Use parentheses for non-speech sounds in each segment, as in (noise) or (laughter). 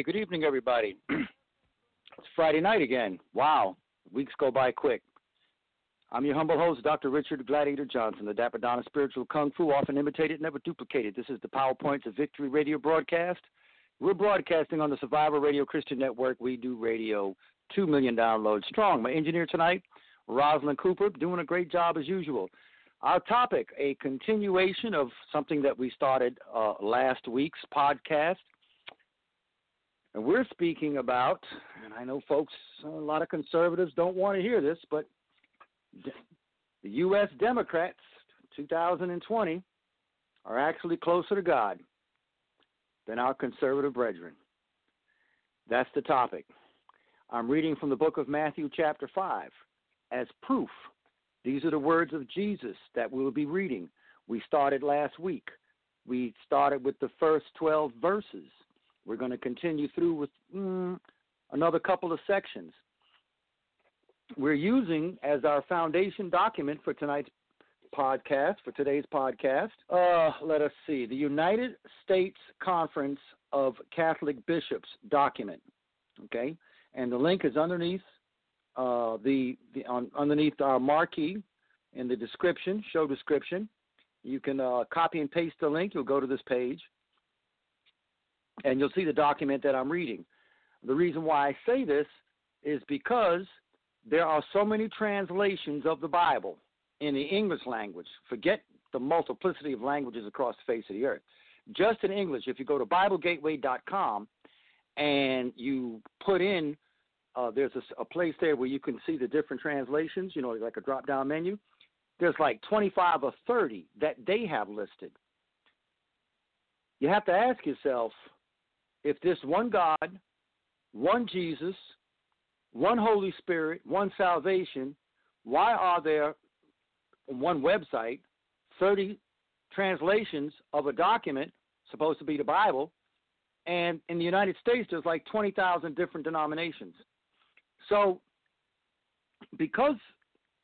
Hey, good evening, everybody. (clears throat) it's Friday night again. Wow, weeks go by quick. I'm your humble host, Dr. Richard Gladiator Johnson, the Dapper Donna Spiritual Kung Fu, often imitated, never duplicated. This is the PowerPoints of Victory radio broadcast. We're broadcasting on the Survivor Radio Christian Network. We do radio, 2 million downloads strong. My engineer tonight, Rosalind Cooper, doing a great job as usual. Our topic, a continuation of something that we started uh, last week's podcast and we're speaking about, and I know folks, a lot of conservatives don't want to hear this, but the U.S. Democrats, 2020, are actually closer to God than our conservative brethren. That's the topic. I'm reading from the book of Matthew, chapter 5, as proof. These are the words of Jesus that we will be reading. We started last week. We started with the first 12 verses we're going to continue through with mm, another couple of sections. We're using as our foundation document for tonight's podcast, for today's podcast, uh, let us see, the United States Conference of Catholic Bishops document. Okay? And the link is underneath uh, the, the on, underneath our marquee in the description, show description. You can uh, copy and paste the link. You'll go to this page and you'll see the document that I'm reading. The reason why I say this is because there are so many translations of the Bible in the English language. Forget the multiplicity of languages across the face of the earth. Just in English, if you go to BibleGateway.com and you put in, uh, there's a, a place there where you can see the different translations, you know, like a drop down menu. There's like 25 or 30 that they have listed. You have to ask yourself, if this one God, one Jesus, one Holy Spirit, one salvation, why are there on one website 30 translations of a document supposed to be the Bible, and in the United States there's like 20,000 different denominations. So because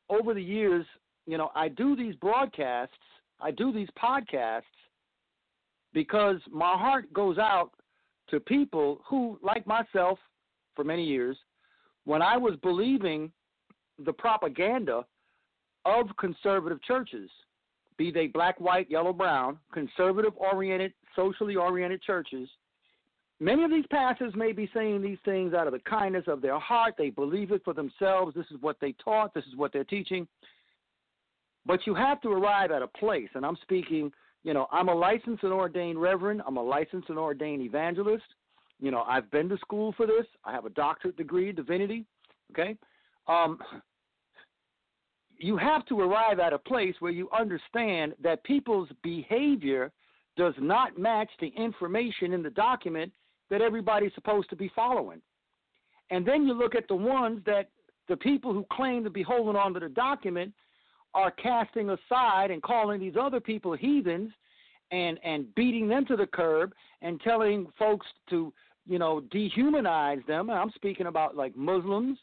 over the years, you know, I do these broadcasts, I do these podcasts because my heart goes out to people who, like myself, for many years, when I was believing the propaganda of conservative churches, be they black, white, yellow, brown, conservative oriented, socially oriented churches, many of these pastors may be saying these things out of the kindness of their heart. They believe it for themselves. This is what they taught, this is what they're teaching. But you have to arrive at a place, and I'm speaking you know, I'm a licensed and ordained reverend. I'm a licensed and ordained evangelist. You know, I've been to school for this. I have a doctorate degree divinity. Okay. Um, you have to arrive at a place where you understand that people's behavior does not match the information in the document that everybody's supposed to be following. And then you look at the ones that the people who claim to be holding on to the document are casting aside and calling these other people heathens and and beating them to the curb and telling folks to you know dehumanize them. I'm speaking about like muslims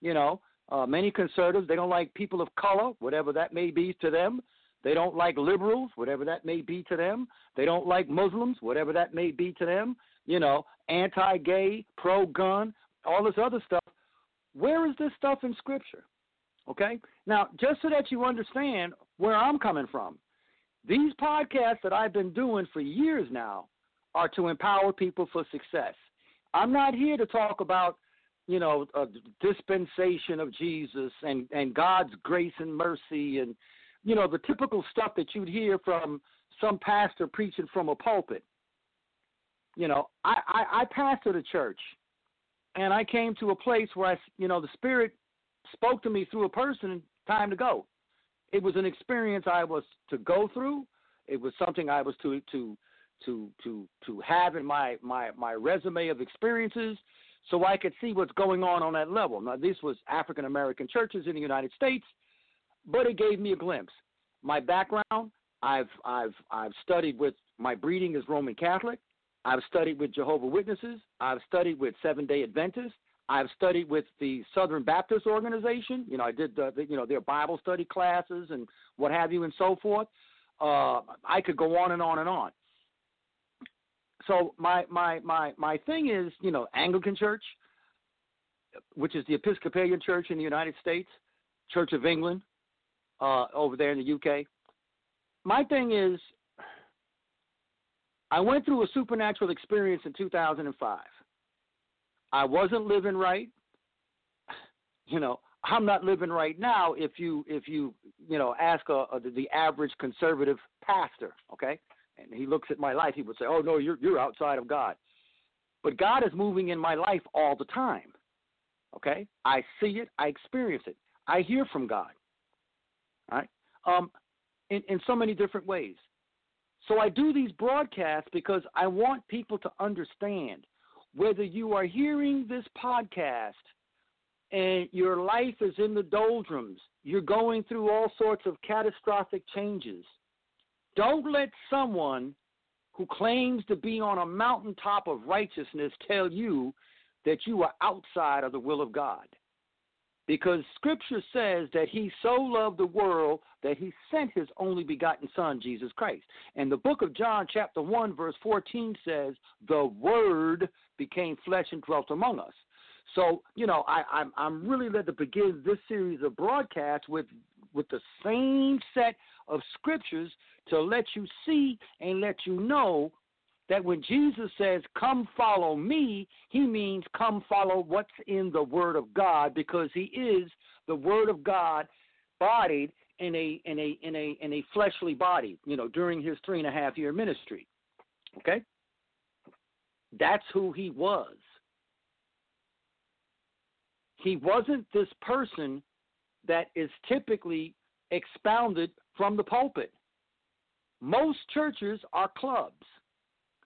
you know uh, many conservatives. They don't like people of color whatever that may be to them. They don't like liberals whatever that may be to them. They don't like muslims whatever that may be to them. You know anti-gay pro-gun all this other stuff. Where is this stuff in scripture Okay? Now, just so that you understand where I'm coming from, these podcasts that I've been doing for years now are to empower people for success. I'm not here to talk about, you know, a dispensation of Jesus and, and God's grace and mercy and, you know, the typical stuff that you'd hear from some pastor preaching from a pulpit. You know, I, I, I pastored a church and I came to a place where I, you know, the Spirit spoke to me through a person, time to go. It was an experience I was to go through. It was something I was to to to to to have in my my my resume of experiences, so I could see what's going on on that level. Now, this was African American churches in the United States, but it gave me a glimpse. My background, I've I've I've studied with my breeding is Roman Catholic. I've studied with Jehovah Witnesses. I've studied with Seven Day Adventists. I've studied with the Southern Baptist Organization. You know, I did the, the, you know their Bible study classes and what have you and so forth. Uh, I could go on and on and on. so my my my my thing is, you know, Anglican Church, which is the Episcopalian Church in the United States, Church of England, uh, over there in the UK. My thing is, I went through a supernatural experience in 2005. I wasn't living right. (sighs) You know, I'm not living right now. If you if you you know ask a, a, the average conservative pastor, okay, and he looks at my life, he would say, "Oh no, you're you're outside of God." But God is moving in my life all the time. Okay, I see it, I experience it, I hear from God. All right, um, in in so many different ways. So I do these broadcasts because I want people to understand whether you are hearing this podcast and your life is in the doldrums, you're going through all sorts of catastrophic changes. Don't let someone who claims to be on a mountaintop of righteousness tell you that you are outside of the will of God. Because scripture says that he so loved the world that he sent his only begotten son, Jesus Christ. And the book of John, chapter 1, verse 14 says, The word became flesh and dwelt among us. So, you know, I, I'm I'm really led to begin this series of broadcasts with with the same set of scriptures to let you see and let you know that when Jesus says, Come follow me, he means come follow what's in the Word of God because he is the Word of God bodied in a in a in a in a fleshly body, you know, during his three and a half year ministry. Okay? That's who he was. He wasn't this person that is typically expounded from the pulpit. Most churches are clubs.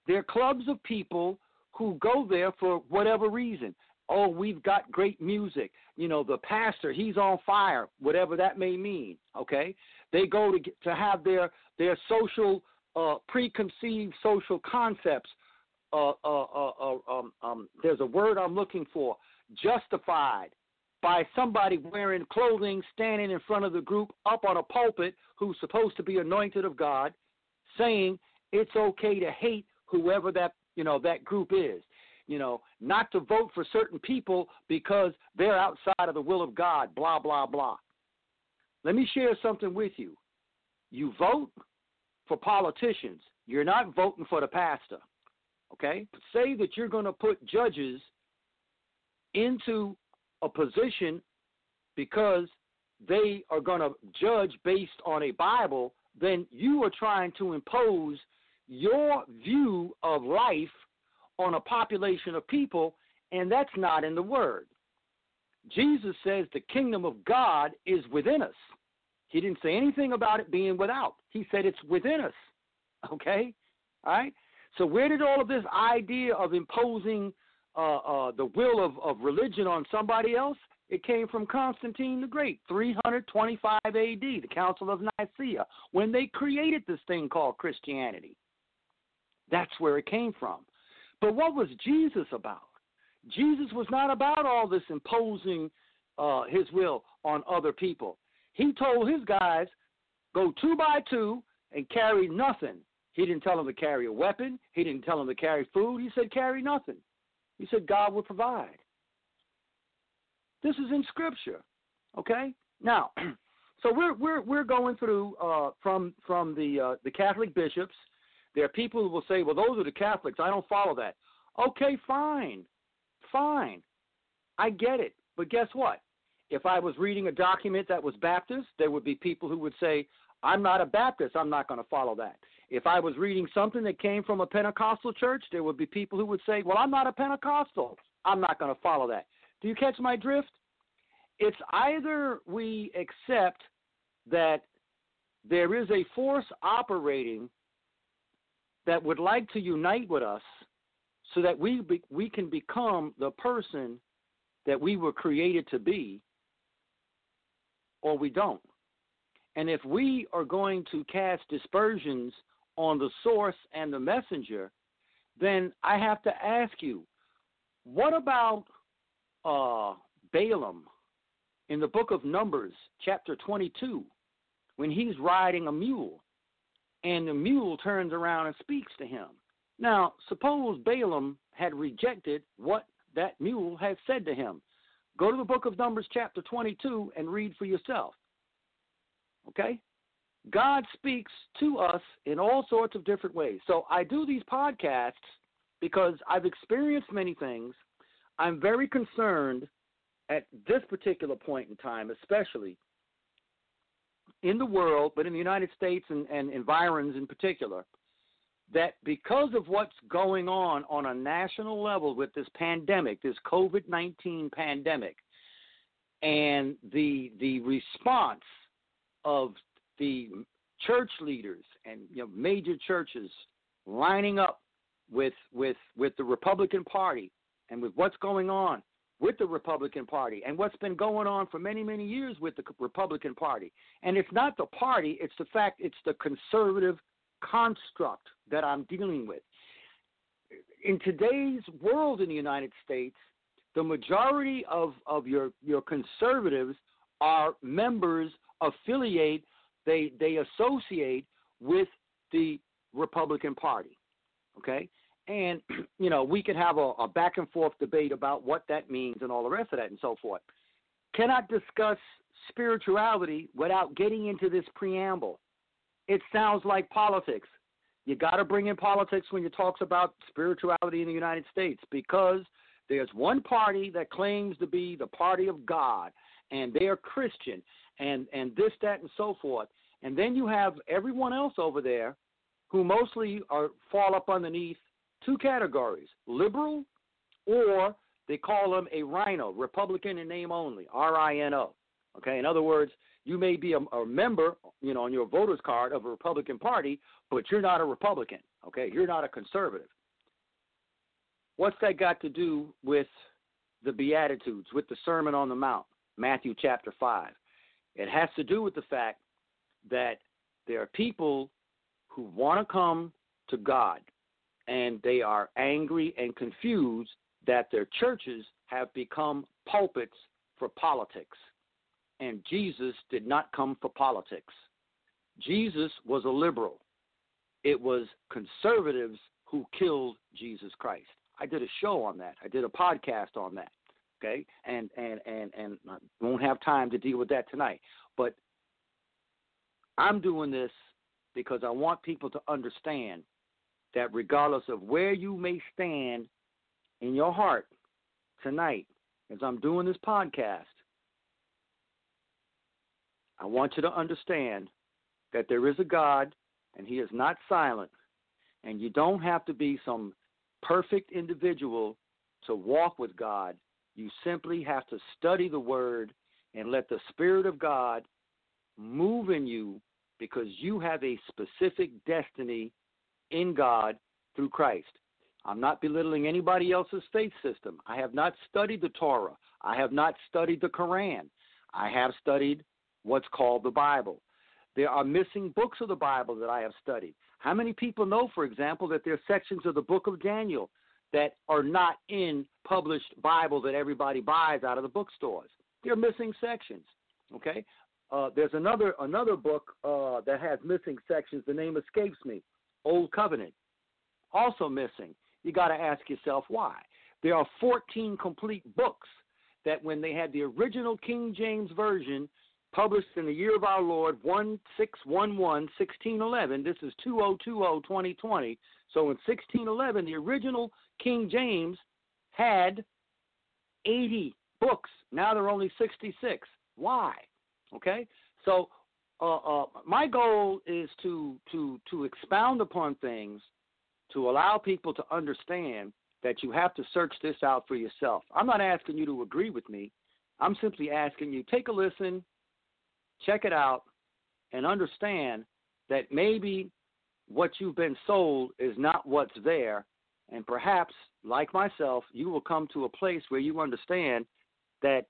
They're clubs of people who go there for whatever reason. Oh, we've got great music. You know, the pastor, he's on fire, whatever that may mean. Okay, they go to to have their their social uh, preconceived social concepts. Uh, uh, uh, uh um, um, there's a word I'm looking for. Justified by somebody wearing clothing, standing in front of the group, up on a pulpit, who's supposed to be anointed of God, saying it's okay to hate whoever that you know that group is you know not to vote for certain people because they're outside of the will of god blah blah blah. Let me share something with you. You vote for politicians. You're not voting for the pastor okay? Say that you're going to put judges into a position because they are going to judge based on a bible then you are trying to impose your view of life on a population of people, and that's not in the Word. Jesus says the kingdom of God is within us. He didn't say anything about it being without. He said it's within us. (laughs) Okay? All right? So, where did all of this idea of imposing uh, uh, the will of, of religion on somebody else? It came from Constantine the Great, 325 AD, the Council of Nicaea, when they created this thing called Christianity. That's where it came from. But what was Jesus about? Jesus was not about all this imposing uh, his will on other people. He told his guys, go two by two and carry nothing. He didn't tell them to carry a weapon. He didn't tell them to carry food. He said, carry nothing. He said, God will provide. This is in Scripture. Okay? Now, (clears throat) so we're we're we're going through uh, from from the uh, the Catholic bishops there are people who will say, well, those are the Catholics. I don't follow that. Okay, fine. Fine. I get it. But guess what? If I was reading a document that was Baptist, there would be people who would say, I'm not a Baptist. I'm not going to follow that. If I was reading something that came from a Pentecostal church, there would be people who would say, Well, I'm not a Pentecostal. I'm not going to follow that. Do you catch my drift? It's either we accept that there is a force operating that would like to unite with us so that we be, we can become the person that we were created to be or we don't. And if we are going to cast dispersions on the source and the messenger, then I have to ask you, what about uh, Balaam in the book of Numbers, chapter 22, when he's riding a mule? And the mule turns around and speaks to him. Now, suppose Balaam had rejected what that mule had said to him. Go to the book of Numbers, chapter 22, and read for yourself. Okay? God speaks to us in all sorts of different ways. So I do these podcasts because I've experienced many things. I'm very concerned at this particular point in time, especially in the world, but in the United States and, and environs in particular, that because of what's going on on a national level with this pandemic, this COVID 19 pandemic, and the, the response of the church leaders and you know, major churches lining up with, with, with the Republican Party and with what's going on with the Republican Party and what's been going on for many, many years with the Republican Party. And it's not the party, it's the fact it's the conservative construct that I'm dealing with. In today's world in the United States, the majority of, of your, your conservatives are members, affiliate, they, they associate with the Republican Party. Okay? And, (clears throat) you know, we could have a, a back and forth debate about what that means and all the rest of that and so forth. Cannot discuss spirituality without getting into this preamble. It sounds like politics. You got to bring in politics when you talks about spirituality in the United States because there's one party that claims to be the party of God and they are Christian and and this that and so forth. And then you have everyone else over there who mostly are fall up underneath two categories liberal, or they call them a RINO, Republican in name only, R I N O. Okay, in other words, you may be a, a, member, you know, on your voter's card of a Republican Party, but you're not a Republican. Okay, you're not a conservative. What's that got to do with the Beatitudes, with the Sermon on the Mount, Matthew chapter 5? It has to do with the fact that there are people who want to come to God and they are angry and confused that their churches have become pulpits for politics. And Jesus did not come for politics. Jesus was a liberal. It was conservatives who killed Jesus Christ. I did a show on that. I did a podcast on that. Okay? And and and and I won't have time to deal with that tonight. But I'm doing this because I want people to understand that regardless of where you may stand in your heart tonight, as I'm doing this podcast, I want you to understand that there is a God and He is not silent. And you don't have to be some perfect individual to walk with God. You simply have to study the Word and let the Spirit of God move in you because you have a specific destiny in God through Christ. I'm not belittling anybody else's faith system. I have not studied the Torah. I have not studied the Quran. I have studied what's called the Bible. There are missing books of the Bible that I have studied. How many people know, for example, that there are sections of the book of Daniel that are not in published Bible that everybody buys out of the bookstores? There are missing sections. Okay, uh, there's another another book uh, that has missing sections. The name escapes me. Old Covenant, also missing. You got to ask yourself why. There are 14 complete books that, when they had the original King James Version published in the year of our Lord 1611, 1611, this is 2020, 2020. So in 1611, the original King James had 80 books. Now there are only 66. Why? Okay? So uh, uh, my goal is to to to expound upon things to allow people to understand that you have to search this out for yourself. I'm not asking you to agree with me. I'm simply asking you take a listen, check it out, and understand that maybe what you've been sold is not what's there. And perhaps, like myself, you will come to a place where you understand that,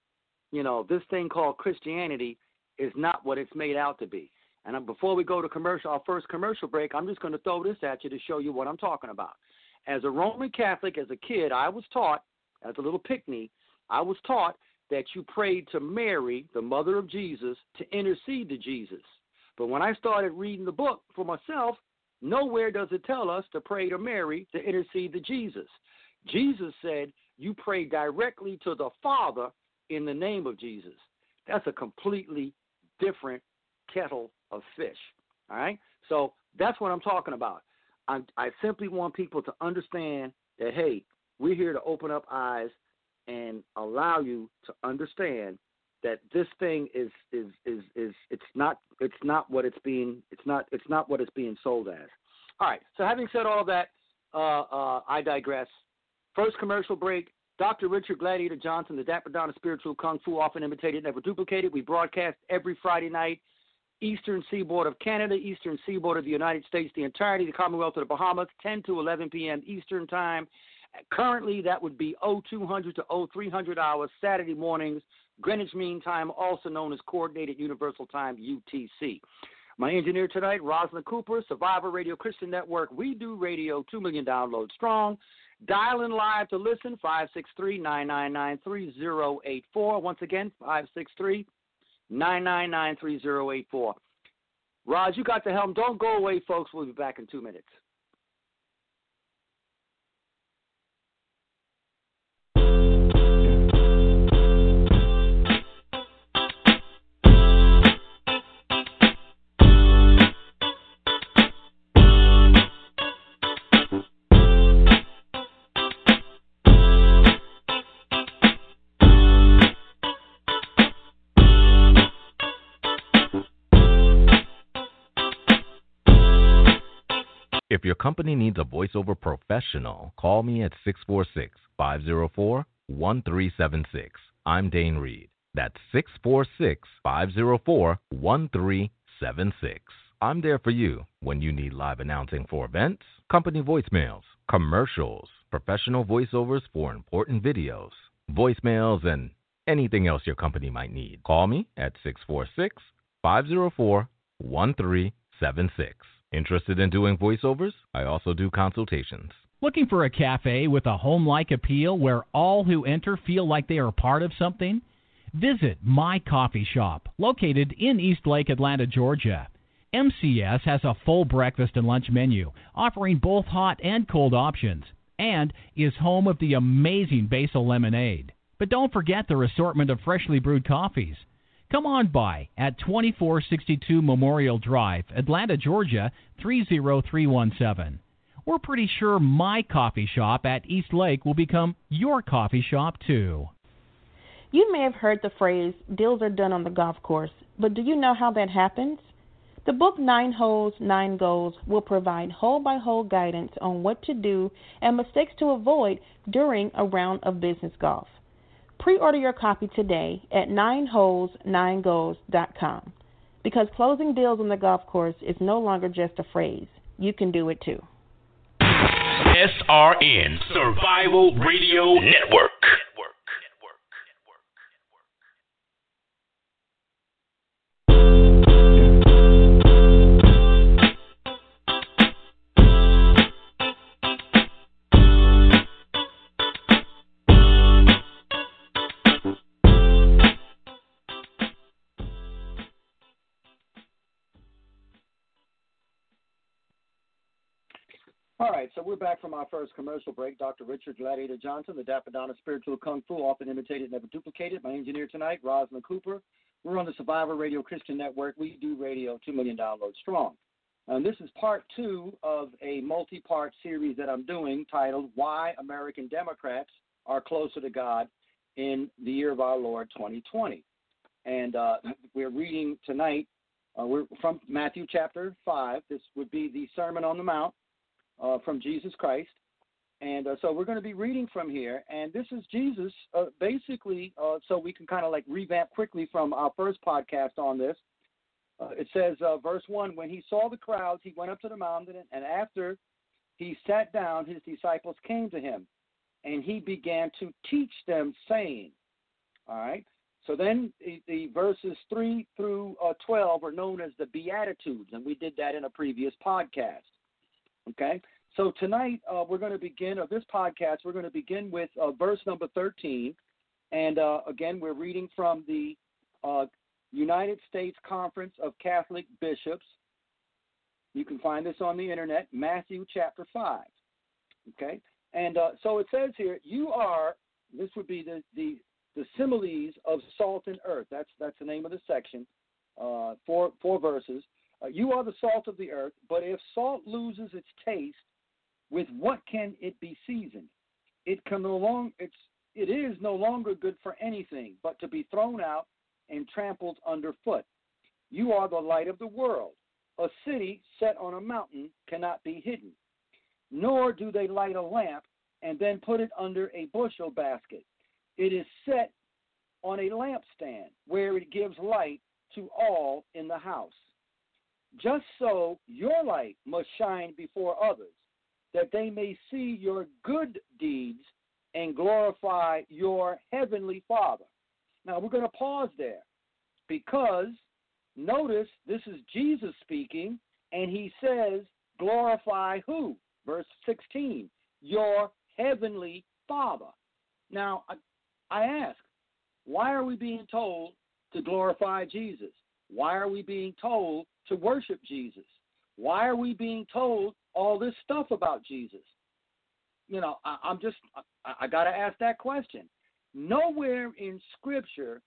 you know, this thing called Christianity is not what it's made out to be. And uh, before we go to commercial, our first commercial break, I'm just going to throw this at you to show you what I'm talking about. As a Roman Catholic, as a kid, I was taught, as a little pickney, I was taught that you prayed to Mary, the mother of Jesus, to intercede to Jesus. But when I started reading the book for myself, nowhere does it tell us to pray to Mary to intercede to Jesus. Jesus said, You pray directly to the Father in the name of Jesus. That's a completely different kettle of fish. All right? So that's what I'm talking about. I, I simply want people to understand that, hey, we're here to open up eyes and allow you to understand that this thing is is is is it's not it's not what it's being it's not it's not what it's being sold as. All right. So having said all that, uh, uh, I digress. First commercial break. Dr. Richard Gladiator Johnson, the Dapper Donna Spiritual Kung Fu, often imitated, never duplicated. We broadcast every Friday night, Eastern Seaboard of Canada, Eastern Seaboard of the United States, the entirety of the Commonwealth of the Bahamas, 10 to 11 p.m. Eastern Time. Currently, that would be 0200 to 0300 hours Saturday mornings, Greenwich Mean Time, also known as Coordinated Universal Time, UTC. My engineer tonight, Rosalind Cooper, Survivor Radio Christian Network. We do radio, 2 million downloads strong. Dial in live to listen, 563 999 3084. Once again, 563 999 3084. Roz, you got the helm. Don't go away, folks. We'll be back in two minutes. If your company needs a voiceover professional, call me at 646 504 1376. I'm Dane Reed. That's 646 504 1376. I'm there for you when you need live announcing for events, company voicemails, commercials, professional voiceovers for important videos, voicemails, and anything else your company might need. Call me at 646 504 1376. Interested in doing voiceovers? I also do consultations. Looking for a cafe with a home like appeal where all who enter feel like they are part of something? Visit My Coffee Shop, located in Eastlake, Atlanta, Georgia. MCS has a full breakfast and lunch menu, offering both hot and cold options, and is home of the amazing basil lemonade. But don't forget their assortment of freshly brewed coffees. Come on by at 2462 Memorial Drive, Atlanta, Georgia 30317. We're pretty sure my coffee shop at East Lake will become your coffee shop too. You may have heard the phrase, deals are done on the golf course, but do you know how that happens? The book Nine Holes, Nine Goals will provide hole by hole guidance on what to do and mistakes to avoid during a round of business golf. Pre order your copy today at nineholes9goals.com because closing deals on the golf course is no longer just a phrase. You can do it too. SRN Survival Radio Network. All right, so we're back from our first commercial break. Dr. Richard Gladiator Johnson, the Dapper Donna Spiritual Kung Fu, often imitated, never duplicated. My engineer tonight, Rosalind Cooper. We're on the Survivor Radio Christian Network. We do radio 2 million downloads strong. And this is part two of a multi part series that I'm doing titled Why American Democrats Are Closer to God in the Year of Our Lord 2020. And uh, we're reading tonight, uh, we're from Matthew chapter 5. This would be the Sermon on the Mount uh, from Jesus Christ. And uh, so we're going to be reading from here. And this is Jesus, uh, basically, uh, so we can kind of like revamp quickly from our first podcast on this. Uh, it says, uh, verse 1 When he saw the crowds, he went up to the mountain, and after he sat down, his disciples came to him, and he began to teach them, saying, All right. So then the, the verses 3 through 12 are known as the Beatitudes, and we did that in a previous podcast. Okay, so tonight uh, we're going to begin, of this podcast, we're going to begin with uh, verse number 13. And uh, again, we're reading from the uh, United States Conference of Catholic Bishops. You can find this on the internet, Matthew chapter 5. Okay? And uh, so it says here, you are, this would be the, the, the similes of salt and earth. That's, that's the name of the section, uh, four, four verses. Uh, you are the salt of the earth, but if salt loses its taste, with what can it be seasoned? It can no long, it's, it is no longer good for anything but to be thrown out and trampled underfoot. You are the light of the world. A city set on a mountain cannot be hidden, nor do they light a lamp and then put it under a bushel basket. It is set on a lampstand where it gives light to all in the house. Just so your light must shine before others, that they may see your good deeds and glorify your heavenly Father. Now we're going to pause there because notice this is Jesus speaking, and he says, glorify who? Verse 16, your heavenly Father. Now, I, I ask, why are we being told to glorify Jesus? Why are we being told to worship Jesus? Why are we being told all this stuff about Jesus? You know, I, am just, I, I got to ask that question. Nowhere in Scripture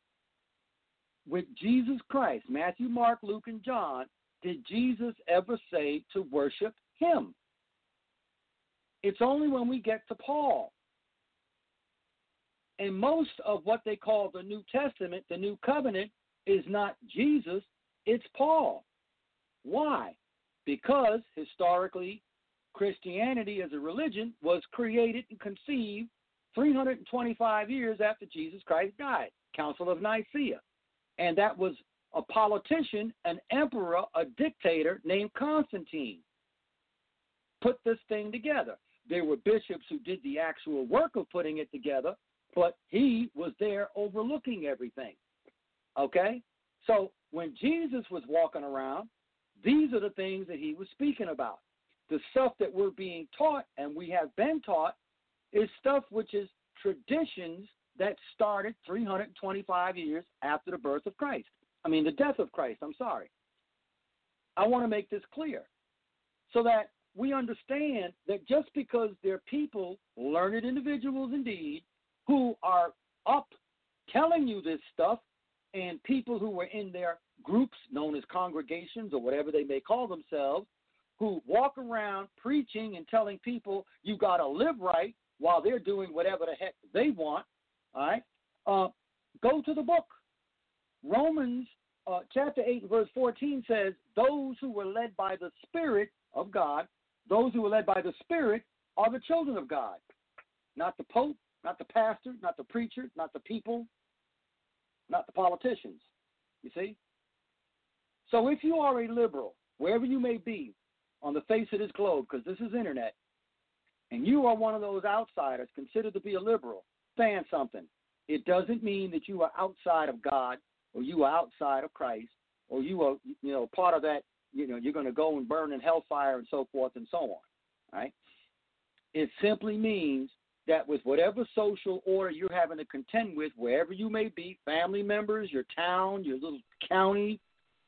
with Jesus Christ, Matthew, Mark, Luke, and John, did Jesus ever say to worship him? It's only when we get to Paul. And most of what they call the New Testament, the New Covenant, is not Jesus, it's Paul. Why? Because historically, Christianity as a religion was created and conceived 325 years after Jesus Christ died, Council of Nicaea. And that was a politician, an emperor, a dictator named Constantine. Put this thing together. There were bishops who did the actual work of putting it together, but he was there overlooking everything. Okay? So when Jesus was walking around, these are the things that he was speaking about. The stuff that we're being taught and we have been taught is stuff which is traditions that started 325 years after the birth of Christ. I mean, the death of Christ, I'm sorry. I want to make this clear so that we understand that just because there are people, learned individuals indeed, who are up telling you this stuff, and people who were in their groups known as congregations or whatever they may call themselves, who walk around preaching and telling people you got to live right while they're doing whatever the heck they want. All right, uh, go to the book. Romans uh, chapter 8 verse 14 says, Those who were led by the Spirit of God, those who were led by the Spirit are the children of God. Not the Pope, not the pastor, not the preacher, not the people, not the politicians. You see? So if you are a liberal, wherever you may be on the face of this globe, because this is internet, and you are one of those outsiders considered to be a liberal, understand something. It doesn't mean that you are outside of God or you are outside of Christ or you are, you know, part of that, you know, you're going to go and burn in hellfire and so forth and so on. Right? It simply means that with whatever social order you're having to contend with, wherever you may be, family members, your town, your little county,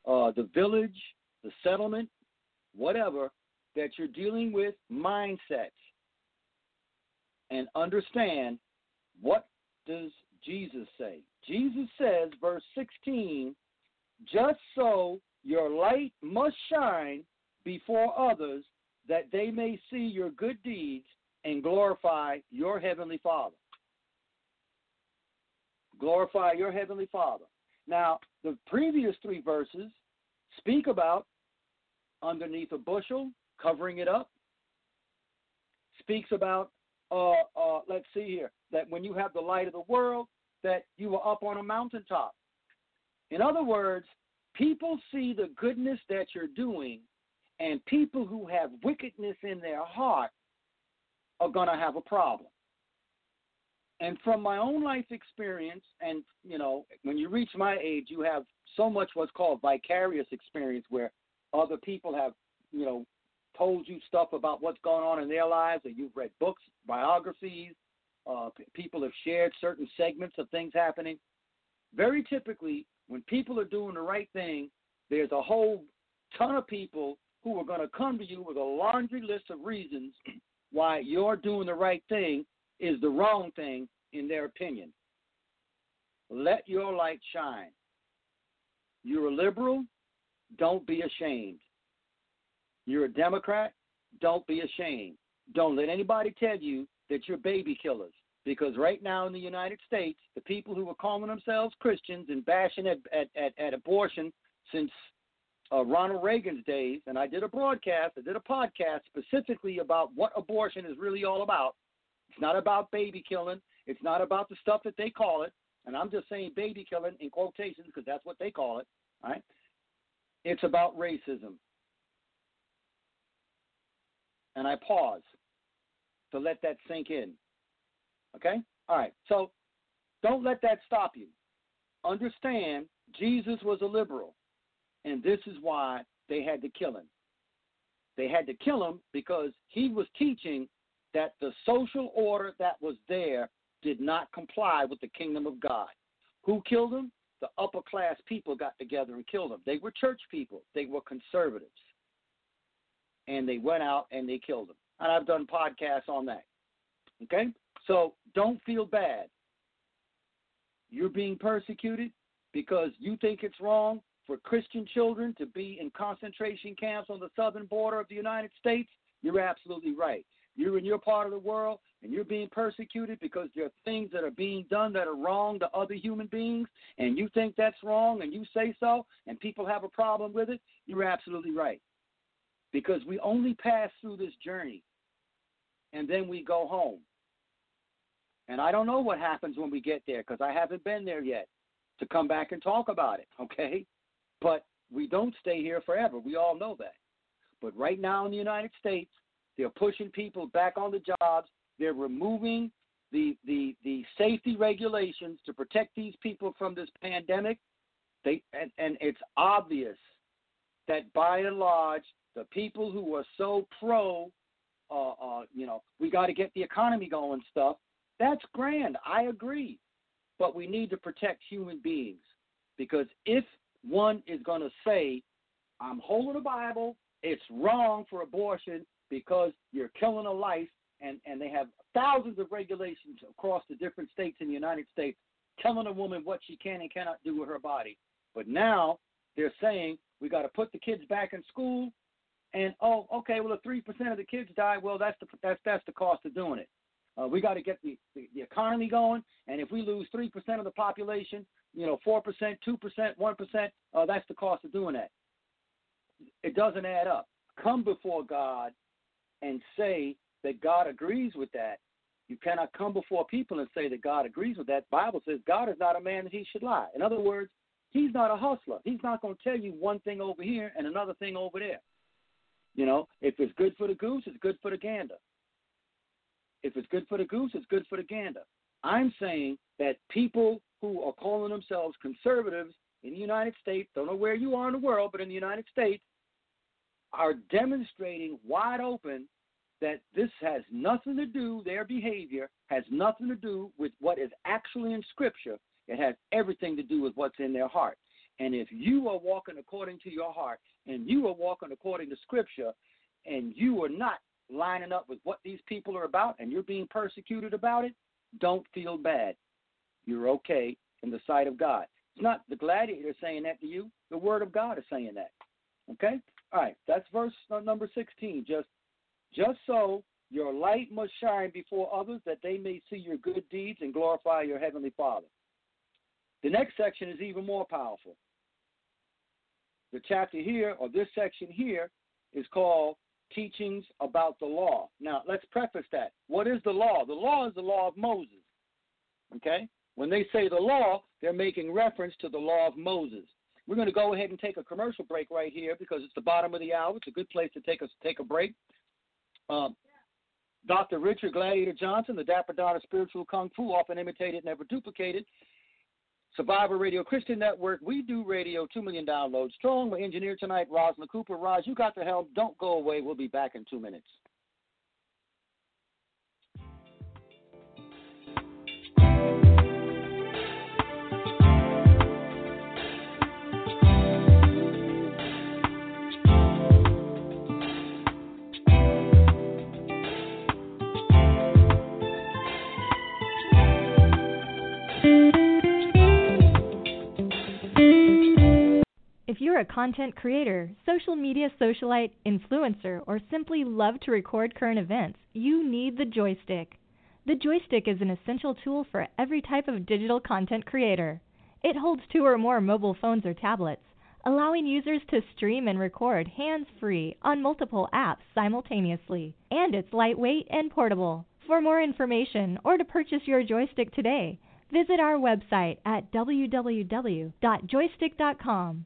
uh, the village, the settlement, whatever, that you're dealing with mindsets and understand what does Jesus say? Jesus says, verse 16, just so your light must shine before others that they may see your good deeds and glorify your heavenly Father. Glorify your heavenly Father. Now, the previous three verses speak about underneath a bushel, covering it up, speaks about uh, uh, let's see here, that when you have the light of the world, that you are up on a mountaintop. In other words, people see the goodness that you're doing, and people who have wickedness in their heart are going to have a problem. And from my own life experience, and you know, when you reach my age, you have so much what's called vicarious experience where other people have, you know, told you stuff about what's going on in their lives, or you've read books, biographies, uh, p- people have shared certain segments of things happening. Very typically, when people are doing the right thing, there's a whole ton of people who are going to come to you with a laundry list of reasons why you're doing the right thing is the wrong thing in their opinion. Let your light shine. You're a liberal, don't be ashamed. You're a Democrat, don't be ashamed. Don't let anybody tell you that you're baby killers. Because right now in the United States, the people who are calling themselves Christians and bashing at, at, at, at abortion since uh, Ronald Reagan's days, and I did a broadcast, I did a podcast specifically about what abortion is really all about. It's not about baby killing. It's not about the stuff that they call it. And I'm just saying baby killing in quotations because that's what they call it. Right? It's about racism. And I pause to let that sink in. Okay? All right. So don't let that stop you. Understand Jesus was a liberal, and this is why they had to kill him. They had to kill him because he was teaching that the social order that was there did not comply with the kingdom of God. Who killed them? The upper class people got together and killed them. They were church people, they were conservatives. And they went out and they killed them. And I've done podcasts on that. Okay? So don't feel bad. You're being persecuted because you think it's wrong for Christian children to be in concentration camps on the southern border of the United States. You're absolutely right. You're in your part of the world and you're being persecuted because there are things that are being done that are wrong to other human beings, and you think that's wrong and you say so, and people have a problem with it, you're absolutely right. Because we only pass through this journey and then we go home. And I don't know what happens when we get there because I haven't been there yet to come back and talk about it, okay? But we don't stay here forever. We all know that. But right now in the United States, they're pushing people back on the jobs. They're removing the, the, the safety regulations to protect these people from this pandemic. They, and, and it's obvious that by and large, the people who are so pro, uh, uh, you know, we got to get the economy going stuff, that's grand. I agree. But we need to protect human beings because if one is going to say, I'm holding the Bible, it's wrong for abortion because you're killing a life, and, and they have thousands of regulations across the different states in the United States telling a woman what she can and cannot do with her body. But now they're saying we got to put the kids back in school, and oh, okay, well, if three percent of the kids die, well, that's the that's that's the cost of doing it. Uh, we got to get the, the, the economy going, and if we lose three percent of the population, you know, four percent, two percent, one percent, uh, that's the cost of doing that. It doesn't add up. Come before God and say that God agrees with that. You cannot come before people and say that God agrees with that. Bible says God is not a man that he should lie. In other words, he's not a hustler. He's not going to tell you one thing over here and another thing over there. You know, if it's good for the goose, it's good for the gander. If it's good for the goose, it's good for the gander. I'm saying that people who are calling themselves conservatives in the United States, don't know where you are in the world, but in the United States, are demonstrating wide open that this has nothing to do, their behavior has nothing to do with what is actually in Scripture. It has everything to do with what's in their heart. And if you are walking according to your heart and you are walking according to Scripture and you are not lining up with what these people are about and you're being persecuted about it, don't feel bad. You're okay in the sight of God. It's not the gladiator saying that to you, the Word of God is saying that. Okay? All right, that's verse uh, number 16. Just, just so your light must shine before others that they may see your good deeds and glorify your heavenly Father. The next section is even more powerful. The chapter here, or this section here, is called Teachings About the Law. Now, let's preface that. What is the law? The law is the law of Moses. Okay? When they say the law, they're making reference to the law of Moses. We're going to go ahead and take a commercial break right here because it's the bottom of the hour. It's a good place to take a take a break. Um, Dr. Richard Gladiator Johnson, the Dapper of Spiritual Kung Fu, often imitated, never duplicated. Survivor Radio Christian Network. We do radio, 2 million downloads strong. My engineer tonight, Rosalind Cooper. Roz, you got the help. Don't go away. We'll be back in two minutes. You're a content creator, social media socialite, influencer, or simply love to record current events, you need the joystick. The joystick is an essential tool for every type of digital content creator. It holds two or more mobile phones or tablets, allowing users to stream and record hands free on multiple apps simultaneously, and it's lightweight and portable. For more information or to purchase your joystick today, visit our website at www.joystick.com.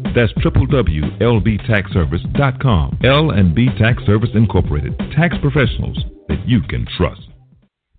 That's www.lbtaxservice.com. L&B Tax Service Incorporated. Tax professionals that you can trust.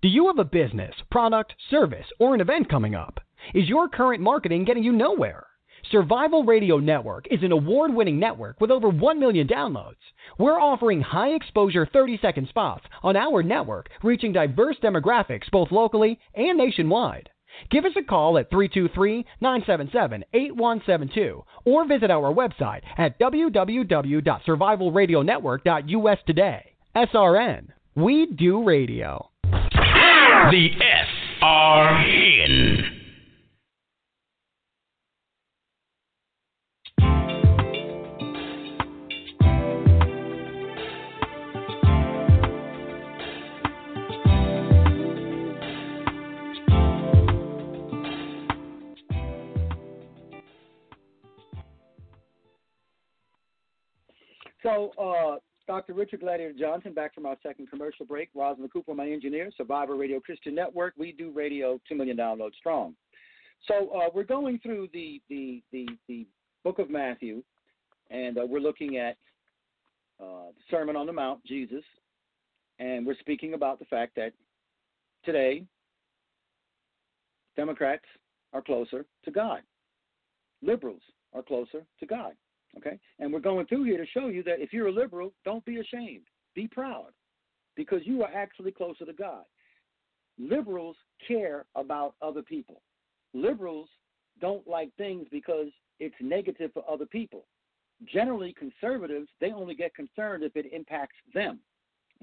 Do you have a business, product, service, or an event coming up? Is your current marketing getting you nowhere? Survival Radio Network is an award winning network with over 1 million downloads. We're offering high exposure 30 second spots on our network, reaching diverse demographics both locally and nationwide. Give us a call at 323 977 8172 or visit our website at www.survivalradionetwork.us today. SRN. We do radio. The SRN. So, uh, Dr. Richard Gladiator Johnson, back from our second commercial break. Rosalind Cooper, my engineer, Survivor Radio Christian Network. We do radio 2 million downloads strong. So, uh, we're going through the, the, the, the book of Matthew, and uh, we're looking at uh, the Sermon on the Mount, Jesus, and we're speaking about the fact that today, Democrats are closer to God, liberals are closer to God. Okay? And we're going through here to show you that if you're a liberal, don't be ashamed. Be proud because you are actually closer to God. Liberals care about other people. Liberals don't like things because it's negative for other people. Generally, conservatives, they only get concerned if it impacts them.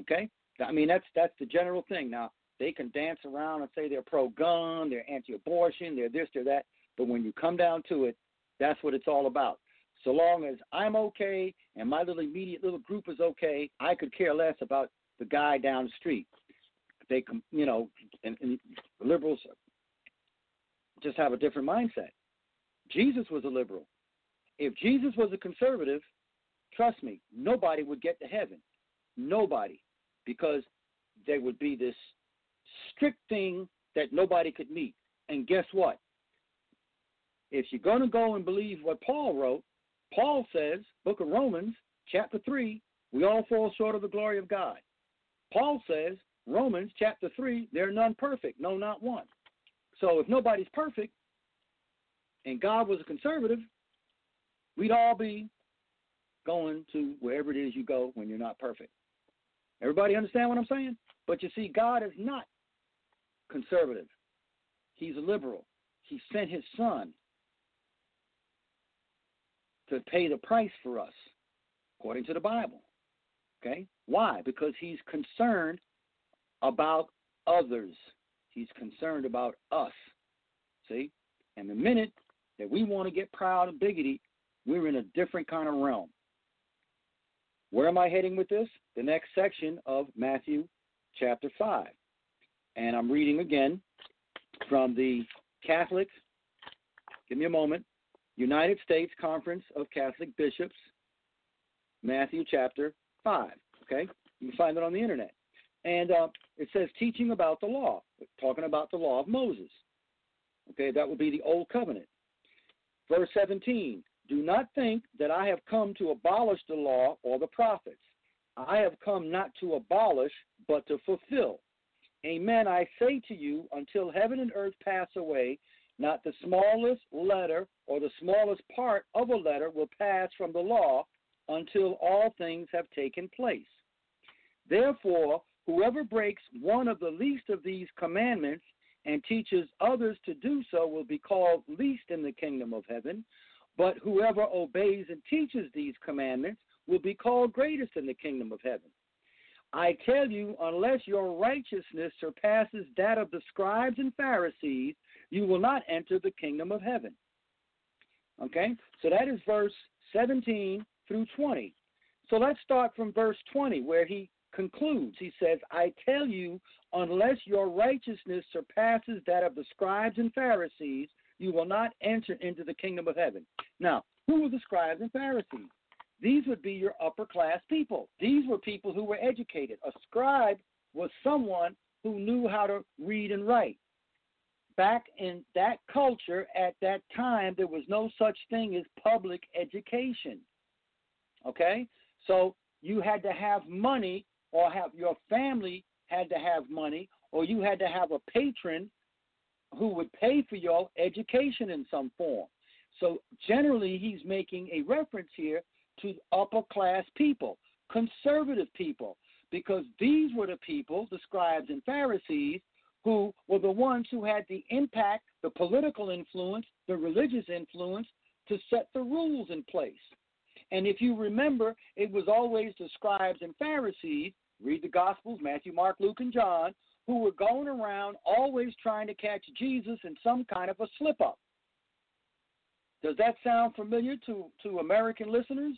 Okay? I mean, that's that's the general thing. Now, they can dance around and say they're pro gun, they're anti abortion, they're this, they're that. But when you come down to it, that's what it's all about so long as I'm okay and my little immediate little group is okay, I could care less about the guy down the street. They, you know, and, and liberals just have a different mindset. Jesus was a liberal. If Jesus was a conservative, trust me, nobody would get to heaven. Nobody. Because there would be this strict thing that nobody could meet. And guess what? If you're going to go and believe what Paul wrote, Paul says, book of Romans, chapter 3, we all fall short of the glory of God. Paul says, Romans chapter 3, there are none perfect, no, not one. So if nobody's perfect and God was a conservative, we'd all be going to wherever it is you go when you're not perfect. Everybody understand what I'm saying? But you see, God is not conservative, He's a liberal. He sent His Son to pay the price for us, according to the Bible. Okay? Why? Because he's concerned about others. He's concerned about us. See? And the minute that we want to get proud and biggity, we're in a different kind of realm. Where am I heading with this? The next section of Matthew chapter 5. And I'm reading again from the Catholic, give me a moment, United States Conference of Catholic Bishops, Matthew chapter 5. Okay? You can find it on the internet. And uh, it says teaching about the law, talking about the law of Moses. Okay, that would be the Old Covenant. Verse 17 Do not think that I have come to abolish the law or the prophets. I have come not to abolish, but to fulfill. Amen. I say to you, until heaven and earth pass away, not the smallest letter or the smallest part of a letter will pass from the law until all things have taken place. Therefore, whoever breaks one of the least of these commandments and teaches others to do so will be called least in the kingdom of heaven. But whoever obeys and teaches these commandments will be called greatest in the kingdom of heaven. I tell you, unless your righteousness surpasses that of the scribes and Pharisees, you will not enter the kingdom of heaven. Okay? So that is verse 17 through 20. So let's start from verse 20, where he concludes. He says, I tell you, unless your righteousness surpasses that of the scribes and Pharisees, you will not enter into the kingdom of heaven. Now, who were the scribes and Pharisees? These would be your upper class people. These were people who were educated. A scribe was someone who knew how to read and write. Back in that culture at that time, there was no such thing as public education. Okay? So you had to have money, or have your family had to have money, or you had to have a patron who would pay for your education in some form. So generally, he's making a reference here to upper class people, conservative people, because these were the people, the scribes and Pharisees, who were the ones who had the impact, the political influence, the religious influence to set the rules in place. And if you remember, it was always the scribes and Pharisees, read the Gospels, Matthew, Mark, Luke, and John, who were going around always trying to catch Jesus in some kind of a slip up. Does that sound familiar to, to American listeners?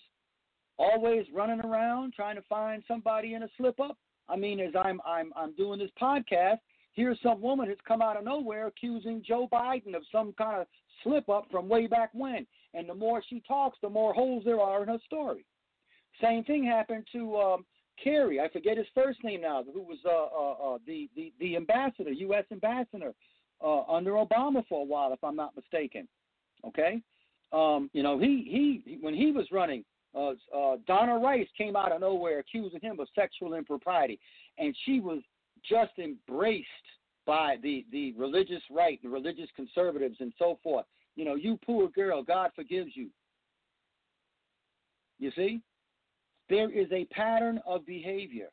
Always running around trying to find somebody in a slip up? I mean, as I'm I'm I'm doing this podcast, here's some woman has come out of nowhere accusing Joe Biden of some kind of slip up from way back when. And the more she talks, the more holes there are in her story. Same thing happened to um, Kerry. I forget his first name now. Who was uh, uh, uh, the, the the ambassador, U.S. ambassador uh, under Obama for a while, if I'm not mistaken. Okay, um, you know he he when he was running, uh, uh, Donna Rice came out of nowhere accusing him of sexual impropriety, and she was just embraced by the the religious right, the religious conservatives, and so forth. You know, you poor girl, God forgives you. You see, there is a pattern of behavior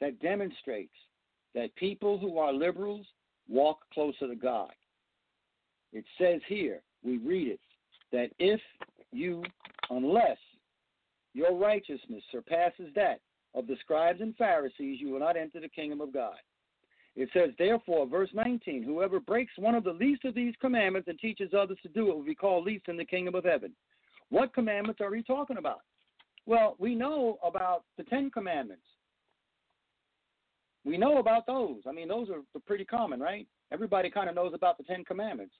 that demonstrates that people who are liberals walk closer to God. It says here, we read it, that if you, unless your righteousness surpasses that of the scribes and Pharisees, you will not enter the kingdom of God. It says, therefore, verse 19, whoever breaks one of the least of these commandments and teaches others to do it will be called least in the kingdom of heaven. What commandments are we talking about? Well, we know about the Ten Commandments. We know about those. I mean, those are pretty common, right? Everybody kind of knows about the Ten Commandments.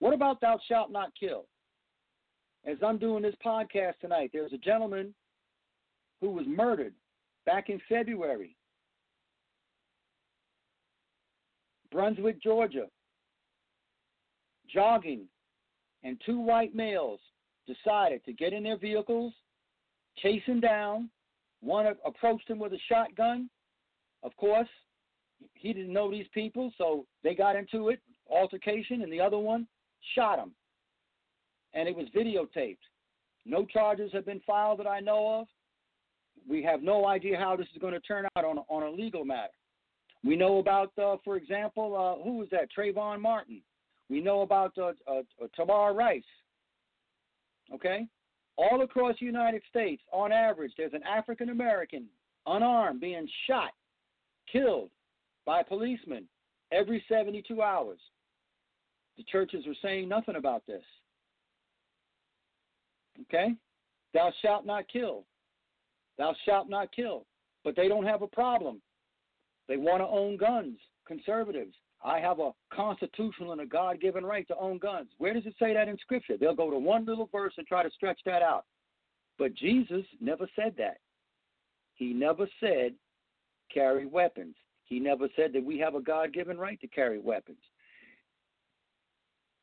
What about thou shalt not kill? As I'm doing this podcast tonight, there's a gentleman who was murdered back in February. Brunswick, Georgia. Jogging, and two white males decided to get in their vehicles chase him down. One approached him with a shotgun. Of course, he didn't know these people, so they got into it, altercation, and the other one shot him. And it was videotaped. No charges have been filed that I know of. We have no idea how this is going to turn out on a, on a legal matter. We know about, uh, for example, uh, that? Trayvon Martin. We know about uh, uh, uh Tamir Rice. Okay? all across the United States, on average, there's an African American unarmed being shot, killed by policemen every 72 hours. The churches are saying nothing about this. Okay? Thou shalt not kill. Thou shalt not kill. But they don't have a problem. They want to own guns, conservatives. I have a constitutional and a God given right to own guns. Where does it say that in Scripture? They'll go to one little verse and try to stretch that out. But Jesus never said that. He never said carry weapons. He never said that we have a God given right to carry weapons.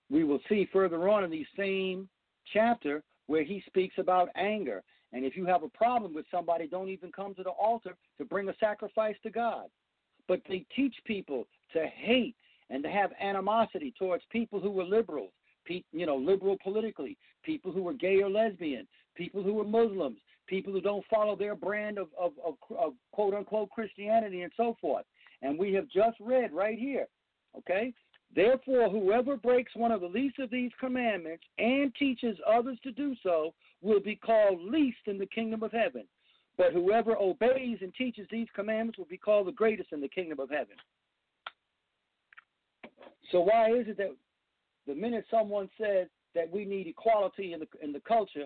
We will see further on in the same chapter where he speaks about anger. And if you have a problem with somebody, don't even come to the altar to bring a sacrifice to God but they teach people to hate and to have animosity towards people who were liberals, you know, liberal politically, people who were gay or lesbian, people who were Muslims, people who don't follow their brand of, of, of, of quote unquote Christianity and so forth. And we have just read right here, okay? Therefore, whoever breaks one of the least of these commandments and teaches others to do so will be called least in the kingdom of heaven. But whoever obeys and teaches these commandments will be called the greatest in the kingdom of heaven. So why is it that the minute someone says that we need equality in the in the culture,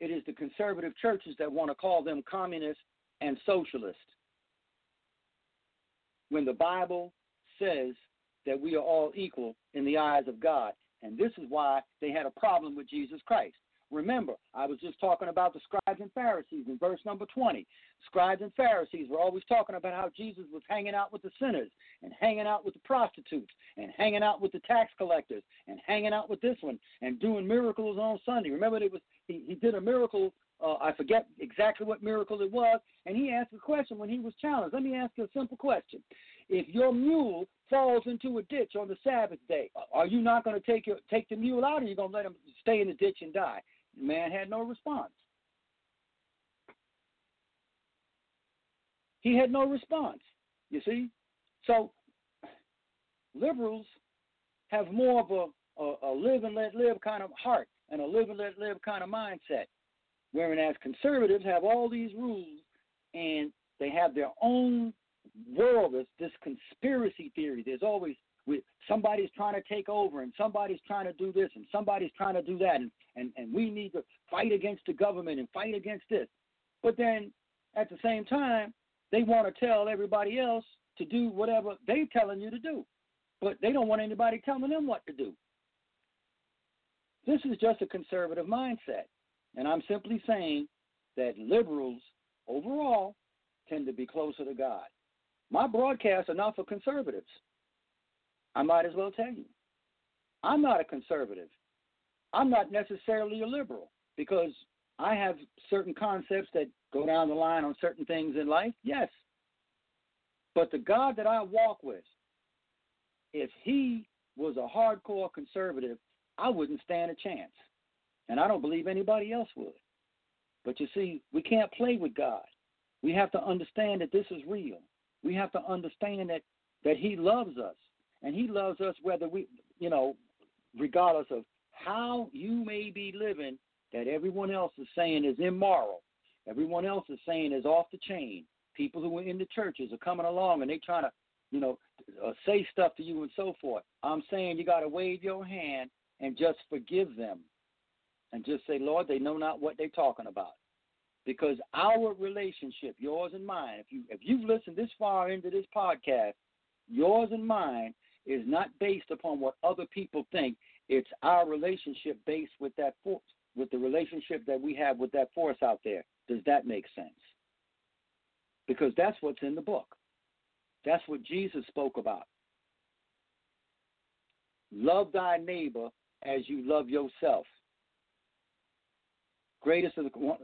it is the conservative churches that want to call them communist and socialist. When the Bible says that we are all equal in the eyes of God. And this is why they had a problem with Jesus Christ. Remember, I was just talking about the scribes and Pharisees in verse number 20. Scribes and Pharisees were always talking about how Jesus was hanging out with the sinners and hanging out with the prostitutes and hanging out with the tax collectors and hanging out with this one and doing miracles on Sunday. Remember, it was he, he did a miracle. Uh, I forget exactly what miracle it was, and he asked a question when he was challenged. Let me ask you a simple question: If your mule falls into a ditch on the Sabbath day, are you not going to take take the mule out, or are you going to let him stay in the ditch and die? The man had no response. He had no response. You see, so liberals have more of a, a, a live and let live kind of heart and a live and let live kind of mindset, whereas conservatives have all these rules and they have their own world. This conspiracy theory. There's always we, somebody's trying to take over and somebody's trying to do this and somebody's trying to do that and, and, and we need to fight against the government and fight against this. But then at the same time, they want to tell everybody else to do whatever they're telling you to do. But they don't want anybody telling them what to do. This is just a conservative mindset. And I'm simply saying that liberals overall tend to be closer to God. My broadcasts are not for conservatives. I might as well tell you. I'm not a conservative. I'm not necessarily a liberal because I have certain concepts that go down the line on certain things in life, yes. But the God that I walk with, if he was a hardcore conservative, I wouldn't stand a chance. And I don't believe anybody else would. But you see, we can't play with God. We have to understand that this is real. We have to understand that that he loves us and he loves us whether we, you know, regardless of how you may be living, that everyone else is saying is immoral. Everyone else is saying is off the chain. People who are in the churches are coming along and they trying to, you know, uh, say stuff to you and so forth. I'm saying you got to wave your hand and just forgive them, and just say, Lord, they know not what they're talking about. Because our relationship, yours and mine, if you if you've listened this far into this podcast, yours and mine is not based upon what other people think. It's our relationship based with that force, with the relationship that we have with that force out there. Does that make sense? Because that's what's in the book. That's what Jesus spoke about. Love thy neighbor as you love yourself. Greatest of the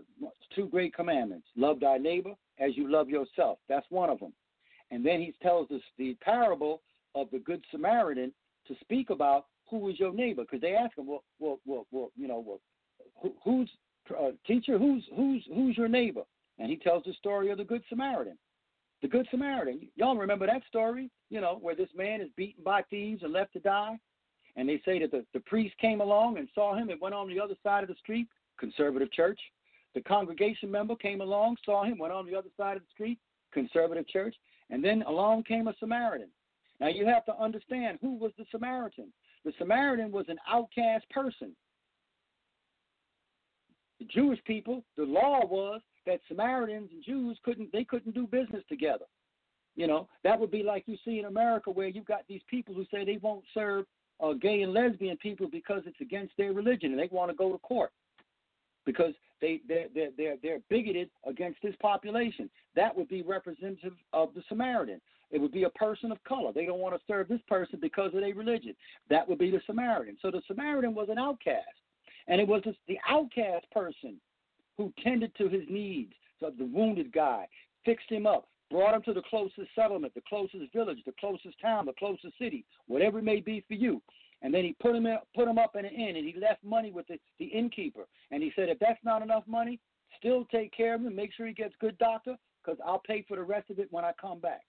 two great commandments love thy neighbor as you love yourself. That's one of them. And then he tells us the parable of the Good Samaritan to speak about who is your neighbor, because they ask him, well, well, well, well you know, well, who, who's uh, teacher, who's who's who's your neighbor? And he tells the story of the Good Samaritan. The Good Samaritan. Y'all remember that story? You know, where this man is beaten by thieves and left to die, and they say that the, the priest came along and saw him and went on the other side of the street. Conservative church. The congregation member came along, saw him, went on the other side of the street. Conservative church. And then along came a Samaritan. Now you have to understand who was the Samaritan. The Samaritan was an outcast person. The Jewish people, the law was that Samaritans and Jews couldn't they couldn't do business together. You know, that would be like you see in America where you've got these people who say they won't serve uh, gay and lesbian people because it's against their religion and they want to go to court because they they're, they're, they're, they're bigoted against this population. That would be representative of the Samaritan. It would be a person of color. They don't want to serve this person because of their religion. That would be the Samaritan. So the Samaritan was an outcast. And it was the outcast person who tended to his needs, so the wounded guy, fixed him up, brought him to the closest settlement, the closest village, the closest town, the closest city, whatever it may be for you. And then he put him in, put him up in an inn, and he left money with the, the innkeeper. And he said, if that's not enough money, Still take care of him, make sure he gets good doctor, because I'll pay for the rest of it when I come back.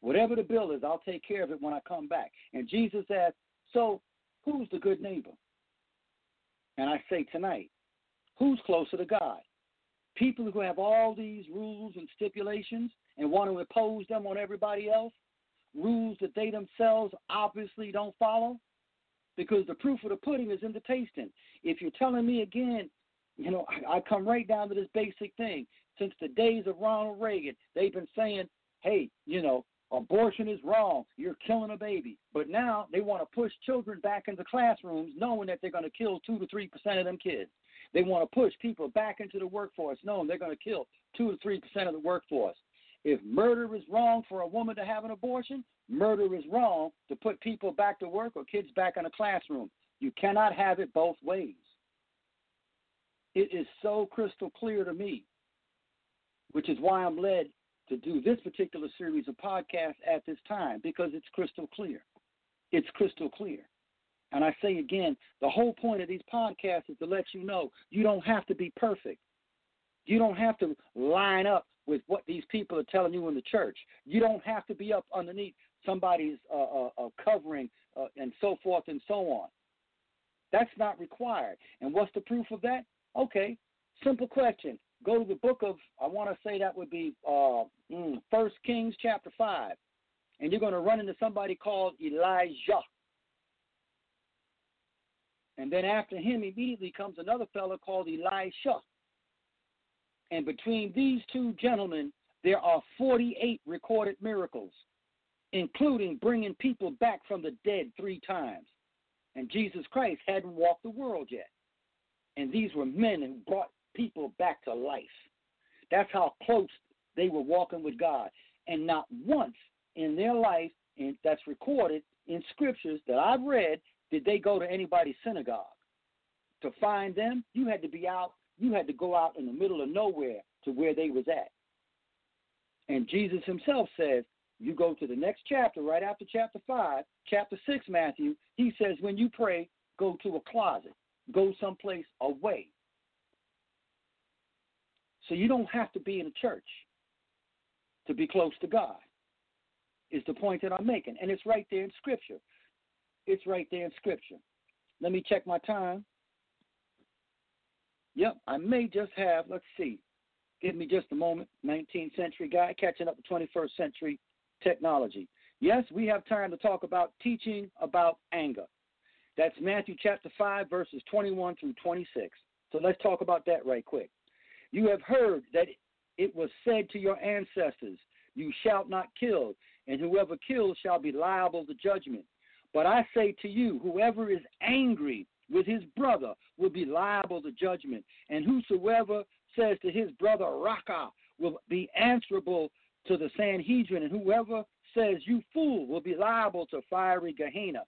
Whatever the bill is, I'll take care of it when I come back. And Jesus asked, So who's the good neighbor? And I say tonight, who's closer to God? People who have all these rules and stipulations and want to impose them on everybody else, rules that they themselves obviously don't follow, because the proof of the pudding is in the tasting. If you're telling me again, you know, I, I come right down to this basic thing. Since the days of Ronald Reagan, they've been saying, hey, you know, abortion is wrong. You're killing a baby. But now they want to push children back into classrooms knowing that they're going to kill 2 to 3% of them kids. They want to push people back into the workforce knowing they're going to kill 2 to 3% of the workforce. If murder is wrong for a woman to have an abortion, murder is wrong to put people back to work or kids back in a classroom. You cannot have it both ways. It is so crystal clear to me, which is why I'm led to do this particular series of podcasts at this time because it's crystal clear. It's crystal clear. And I say again, the whole point of these podcasts is to let you know you don't have to be perfect. You don't have to line up with what these people are telling you in the church. You don't have to be up underneath somebody's uh, uh, uh, covering uh, and so forth and so on. That's not required. And what's the proof of that? Okay, simple question. Go to the book of, I want to say that would be uh, mm, First Kings chapter 5. And you're going to run into somebody called Elijah. And then after him, immediately comes another fellow called Elisha. And between these two gentlemen, there are 48 recorded miracles, including bringing people back from the dead three times. And Jesus Christ hadn't walked the world yet. And these were men who brought people back to life. That's how close they were walking with God. And not once in their life, and that's recorded in scriptures that I've read, did they go to anybody's synagogue. To find them, you had to be out you had to go out in the middle of nowhere to where they was at. And Jesus himself says, you go to the next chapter, right after chapter 5, chapter 6, Matthew, he says, when you pray, go to a closet, go someplace away. So you don't have to be in a church to be close to God, is the point that I'm making. And it's right there in Scripture. It's right there in Scripture. Let me check my time. Yep, I may just have, let's see, give me just a moment, 19th century guy catching up to 21st century technology. Yes, we have time to talk about teaching about anger. That's Matthew chapter 5, verses 21 through 26. So let's talk about that right quick. You have heard that it was said to your ancestors, You shall not kill, and whoever kills shall be liable to judgment. But I say to you, whoever is angry with his brother will be liable to judgment. And whosoever says to his brother, Raca, will be answerable to the Sanhedrin. And whoever says, You fool, will be liable to fiery Gehenna.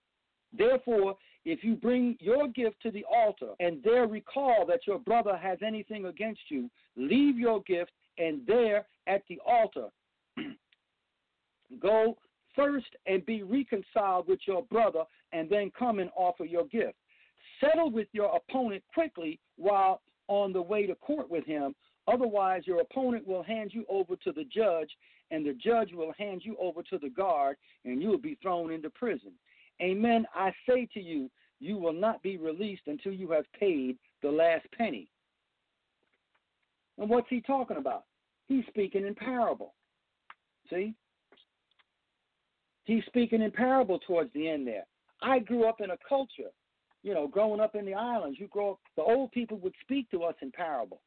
Therefore, if you bring your gift to the altar and there recall that your brother has anything against you, leave your gift and there at the altar (clears throat) go first and be reconciled with your brother and then come and offer your gift. Settle with your opponent quickly while on the way to court with him. Otherwise, your opponent will hand you over to the judge, and the judge will hand you over to the guard, and you will be thrown into prison. Amen. I say to you, you will not be released until you have paid the last penny. And what's he talking about? He's speaking in parable. See? He's speaking in parable towards the end there. I grew up in a culture you know, growing up in the islands, you grow up, the old people would speak to us in parable.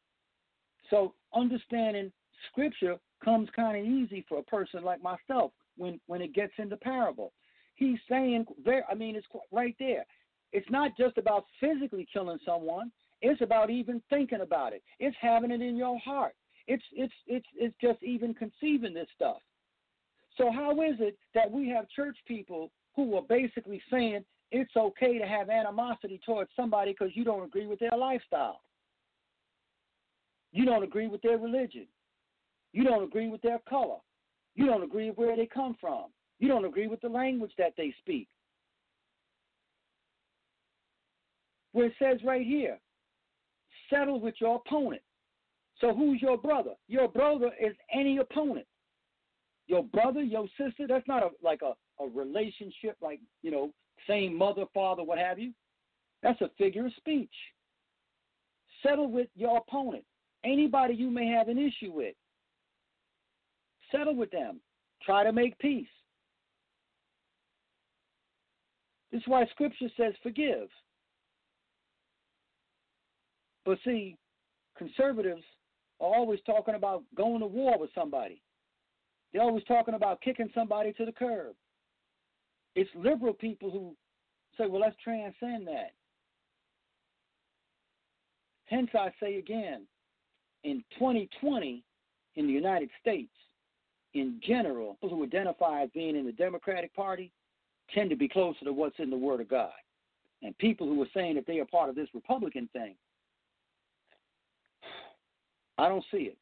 So understanding scripture comes kind of easy for a person like myself when when it gets into parable. He's saying there, I mean, it's right there. It's not just about physically killing someone. It's about even thinking about it. It's having it in your heart. It's it's it's it's just even conceiving this stuff. So how is it that we have church people who are basically saying it's okay to have animosity towards somebody because you don't agree with their lifestyle. You don't agree with their religion. You don't agree with their color. You don't agree with where they come from. You don't agree with the language that they speak. Where it says right here, settle with your opponent. So who's your brother? Your brother is any opponent. Your brother, your sister, that's not a like a, a relationship like, you know, same mother, father, what have you. That's a figure of speech. Settle with your opponent. Anybody you may have an issue with. Settle with them. Try to make peace. This is why Scripture says forgive. But see, conservatives are always talking about going to war with somebody. They're always talking about kicking somebody to the curb. It's liberal people who say, well, let's transcend that. Hence, I say again, in 2020, in the United States, in general, those who identify as being in the Democratic Party tend to be closer to what's in the Word of God. And people who are saying that they are part of this Republican thing, I don't see it.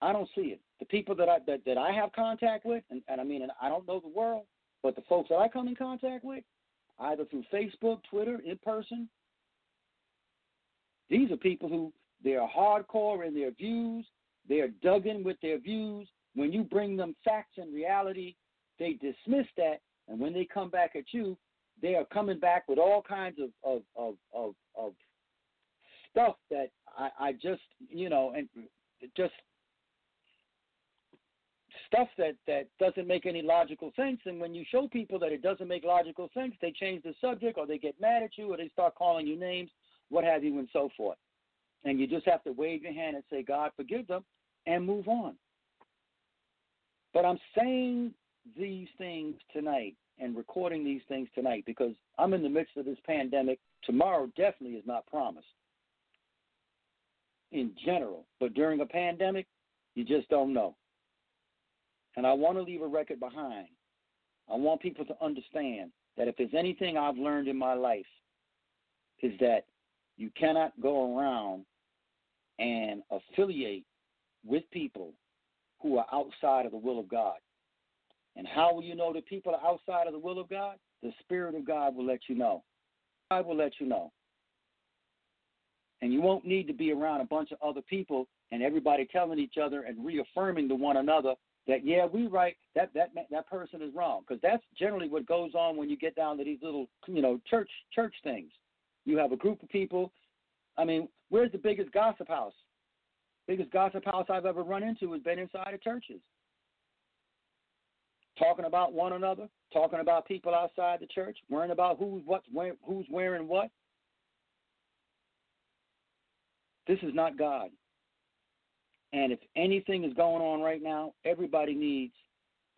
I don't see it. The people that I that, that I have contact with, and, and I mean, and I don't know the world, but the folks that I come in contact with, either through Facebook, Twitter, in person, these are people who they are hardcore in their views. They are dug in with their views. When you bring them facts and reality, they dismiss that, and when they come back at you, they are coming back with all kinds of of of of, of stuff that I, I just you know and just stuff that that doesn't make any logical sense. And when you show people that it doesn't make logical sense they change the subject or they get mad at you or they start calling you names what have you and so forth. And you just have to wave your hand and say god forgive them and move on. But i'm saying these things tonight and recording these things tonight because i'm in the midst of this pandemic tomorrow definitely is not promised in general but during a pandemic you just don't know and I want to leave a record behind. I want people to understand that if there's anything I've learned in my life, is that you cannot go around and affiliate with people who are outside of the will of God. And how will you know that people are outside of the will of God? The Spirit of God will let you know. God will let you know. And you won't need to be around a bunch of other people and everybody telling each other and reaffirming to one another that yeah we right that that that person is wrong because that's generally what goes on when you get down to these little you know church church things you have a group of people i mean where's the biggest gossip house biggest gossip house i've ever run into has been inside of churches talking about one another talking about people outside the church worrying about who's what's who's wearing what this is not god and if anything is going on right now, everybody needs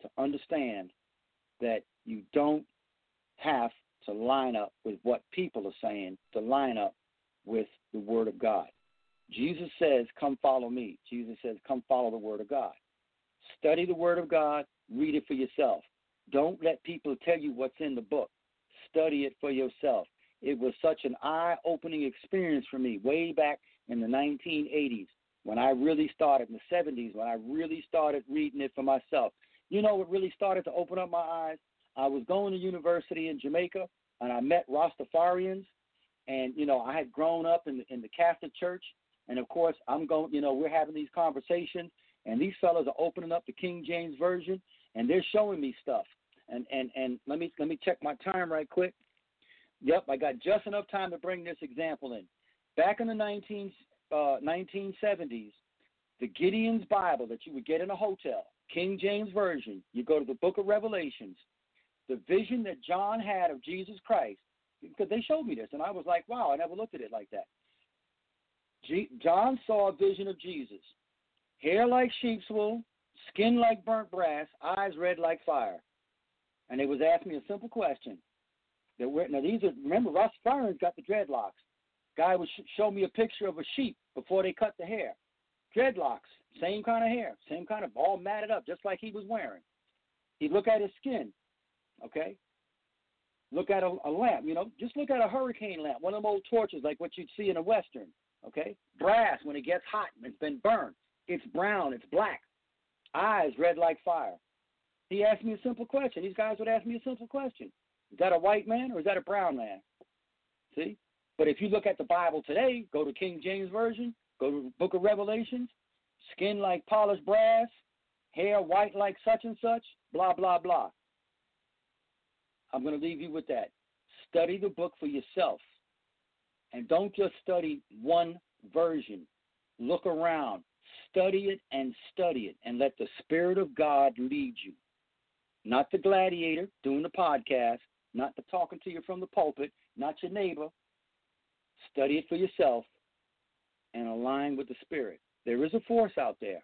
to understand that you don't have to line up with what people are saying, to line up with the Word of God. Jesus says, Come follow me. Jesus says, Come follow the Word of God. Study the Word of God, read it for yourself. Don't let people tell you what's in the book. Study it for yourself. It was such an eye opening experience for me way back in the 1980s when I really started in the 70s, when I really started reading it for myself. You know what really started to open up my eyes? I was going to university in Jamaica and I met Rastafarians. And, you know, I had grown up in the, in the Catholic Church. And of course, I'm going, you know, we're having these conversations and these fellows are opening up the King James Version and they're showing me stuff. And, and, and let me, let me check my time right quick. Yep, I got just enough time to bring this example in. Back in the 19, uh, 1970s, the Gideon's Bible that you would get in a hotel, King James Version, you go to the book of Revelations, the vision that John had of Jesus Christ, because they showed me this, and I was like, wow, I never looked at it like that. G- John saw a vision of Jesus hair like sheep's wool, skin like burnt brass, eyes red like fire. And they was asking me a simple question. That now these are remember Rastafarians got the dreadlocks. Guy would sh- show me a picture of a sheep before they cut the hair. Dreadlocks, same kind of hair, same kind of all matted up, just like he was wearing. He'd look at his skin, okay? Look at a, a lamp, you know, just look at a hurricane lamp, one of them old torches like what you'd see in a western, okay? Brass, when it gets hot and it's been burned, it's brown, it's black. Eyes red like fire. He asked me a simple question. These guys would ask me a simple question. Is that a white man or is that a brown man? See? But if you look at the Bible today, go to King James Version, Go to book of Revelations, skin like polished brass, hair white like such and such, blah, blah, blah. I'm going to leave you with that. Study the book for yourself. And don't just study one version. Look around. Study it and study it. And let the Spirit of God lead you. Not the gladiator doing the podcast, not the talking to you from the pulpit, not your neighbor. Study it for yourself and align with the Spirit. There is a force out there.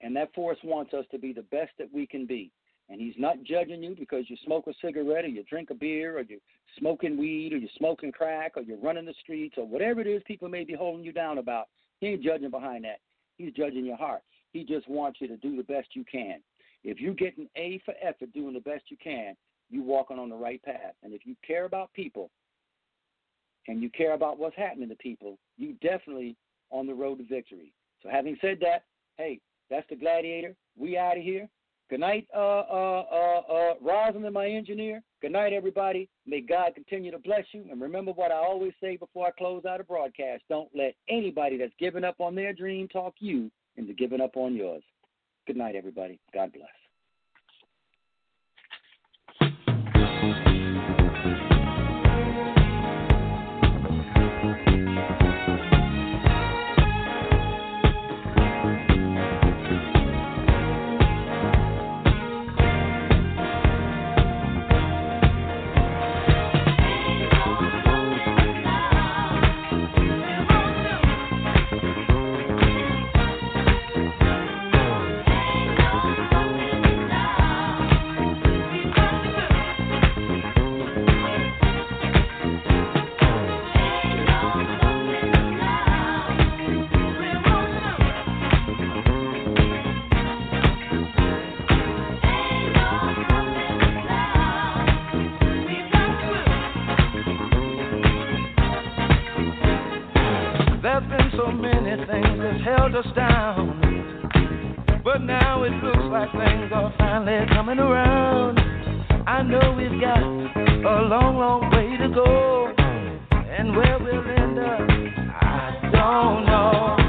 And that force wants us to be the best that we can be. And he's not judging you because you smoke a cigarette or you drink a beer or you're smoking weed or you're smoking crack or you're running the streets or whatever it is people may be holding you down about. He ain't judging behind that. He's judging your heart. He just wants you to do the best you can. If you get an A for effort doing the best you can, you're walking on the right path. And if you care about people and you care about what's happening to people, you definitely on the road to victory. So having said that, hey, that's the gladiator. We out of here. Good night, uh, uh, uh, uh, Rosalind, my engineer. Good night, everybody. May God continue to bless you. And remember what I always say before I close out a broadcast don't let anybody that's given up on their dream talk you into giving up on yours. Good night, everybody. God bless. held us down. But now it looks like things are finally coming around. I know we've got a long, long way to go. And where we'll end up, I don't know.